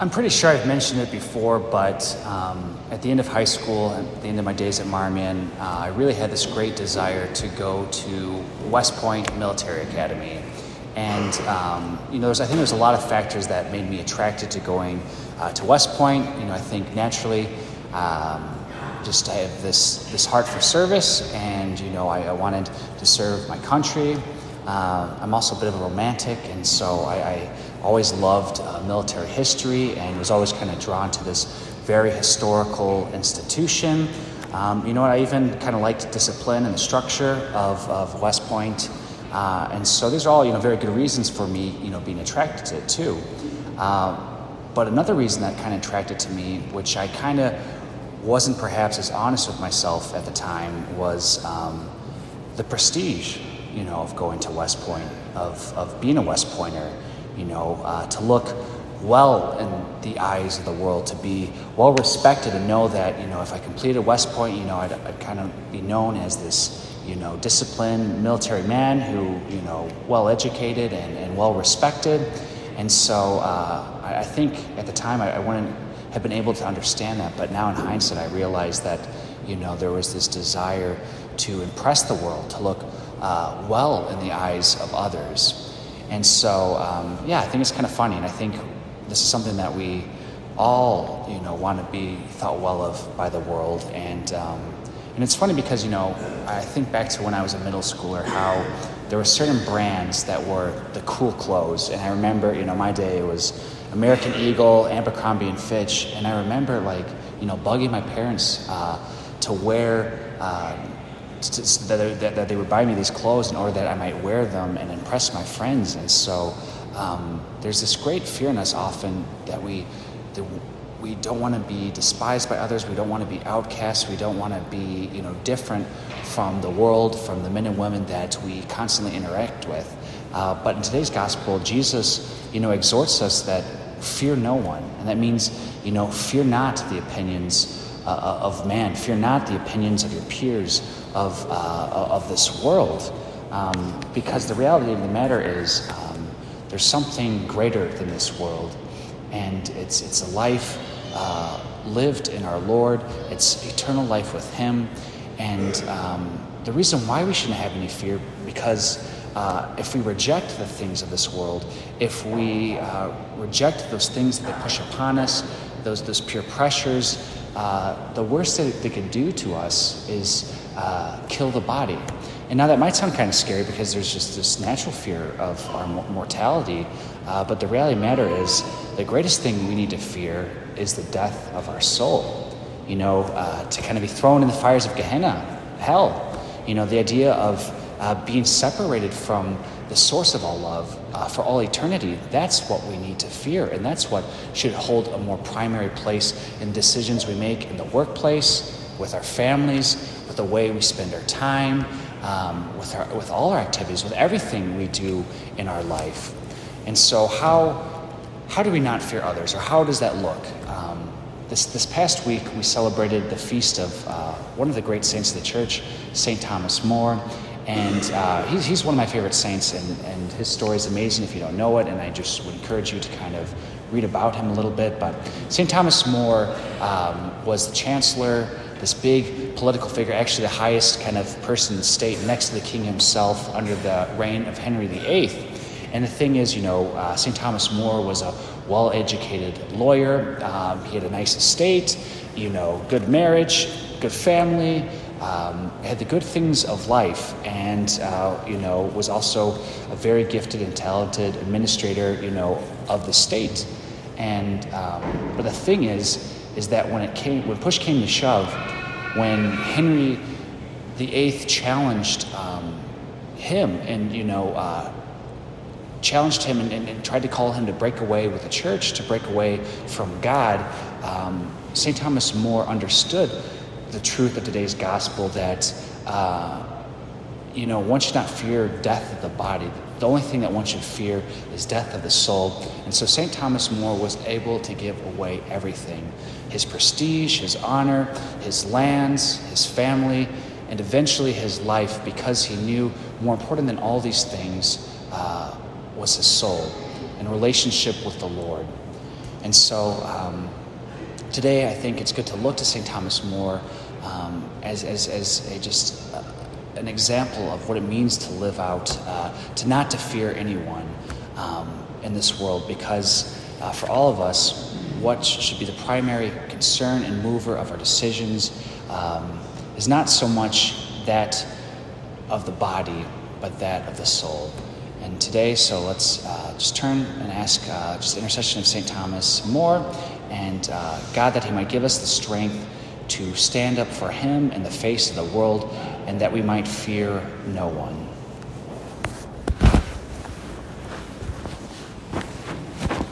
I'm pretty sure I've mentioned it before, but um, at the end of high school, at the end of my days at Marmion, uh, I really had this great desire to go to West Point Military Academy. And, um, you know, I think there's a lot of factors that made me attracted to going uh, to West Point. You know, I think naturally, um, just I have this, this heart for service, and, you know, I, I wanted to serve my country. Uh, I'm also a bit of a romantic, and so I, I always loved uh, military history and was always kind of drawn to this very historical institution. Um, you know what? I even kind of liked discipline and the structure of, of West Point. Uh, and so these are all, you know, very good reasons for me, you know, being attracted to it too. Uh, but another reason that kind of attracted to me, which I kind of wasn't perhaps as honest with myself at the time, was um, the prestige, you know, of going to West Point, of, of being a West Pointer you know, uh, to look well in the eyes of the world, to be well respected and know that, you know, if I completed West Point, you know, I'd, I'd kind of be known as this, you know, disciplined military man who, you know, well educated and, and well respected. And so uh, I, I, think at the time I, I wouldn't have been able to understand that, but now in hindsight, I realize that, you know, there was this desire to impress the world, to look uh, well in the eyes of others. And so, um, yeah, I think it's kind of funny, and I think this is something that we all, you know, want to be thought well of by the world. And um, and it's funny because you know, I think back to when I was a middle schooler, how there were certain brands that were the cool clothes, and I remember, you know, my day was American Eagle, Abercrombie and Fitch, and I remember like, you know, bugging my parents uh, to wear. To, that, that, they would buy me these clothes in order that I might wear them and impress my friends. And so um, there's this great fear in us often that we, that we don't want to be despised by others. We don't want to be outcasts. We don't want to be, you know, different from the world, from the men and women that we constantly interact with. Uh, but in today's gospel, Jesus, you know, exhorts us that fear no one, and that means, you know, fear not the opinions uh, of man. Fear not the opinions of your peers of, uh, of this world. Um, because the reality of the matter is um, there's something greater than this world. And it's, it's a life uh, lived in our Lord, it's eternal life with Him. And um, the reason why we shouldn't have any fear, because uh, if we reject the things of this world, if we uh, reject those things that they push upon us, those, those peer pressures, uh, the worst that they could do to us is uh, kill the body. And now that might sound kind of scary because there's just this natural fear of our mortality. Uh, but the reality of the matter is, the greatest thing we need to fear is the death of our soul. You know, uh, to kind of be thrown in the fires of Gehenna, hell. You know, the idea of uh, being separated from the source of all love uh, for all eternity, that's what we need to fear. And that's what should hold a more primary place in decisions we make in the workplace, with our families, with the way we spend our time, um, with, our, with all our activities, with everything we do in our life. And so, how, how do we not fear others, or how does that look? Um, this, this past week, we celebrated the feast of uh, one of the great saints of the church, St. Thomas More. And uh, he's, he's one of my favorite saints, and, and his story is amazing if you don't know it. And I just would encourage you to kind of read about him a little bit. But St. Thomas More um, was the chancellor, this big political figure, actually the highest kind of person in the state next to the king himself under the reign of Henry VIII. And the thing is, you know, uh, St. Thomas More was a well educated lawyer. Um, he had a nice estate, you know, good marriage, good family um, had the good things of life and uh, you know was also a very gifted and talented administrator you know of the state. And um, but the thing is is that when it came when push came to shove when henry the eighth challenged um, him and you know uh, challenged him and, and, and, tried to call him to break away with the church to break away from god um, st thomas more understood the truth of today's gospel that, uh, you know, one should not fear death of the body. The only thing that one should fear is death of the soul. And so St. Thomas More was able to give away everything his prestige, his honor, his lands, his family, and eventually his life because he knew more important than all these things uh, was his soul and relationship with the Lord. And so um, today I think it's good to look to St. Thomas More um, as, as, as a just uh, an example of what it means to live out, uh, to not to fear anyone um, in this world, because uh, for all of us, what should be the primary concern and mover of our decisions um, is not so much that of the body, but that of the soul. And today, so let's uh, just turn and ask uh, just intercession of St. Thomas more, and uh, God that He might give us the strength to stand up for Him in the face of the world, and that we might fear no one.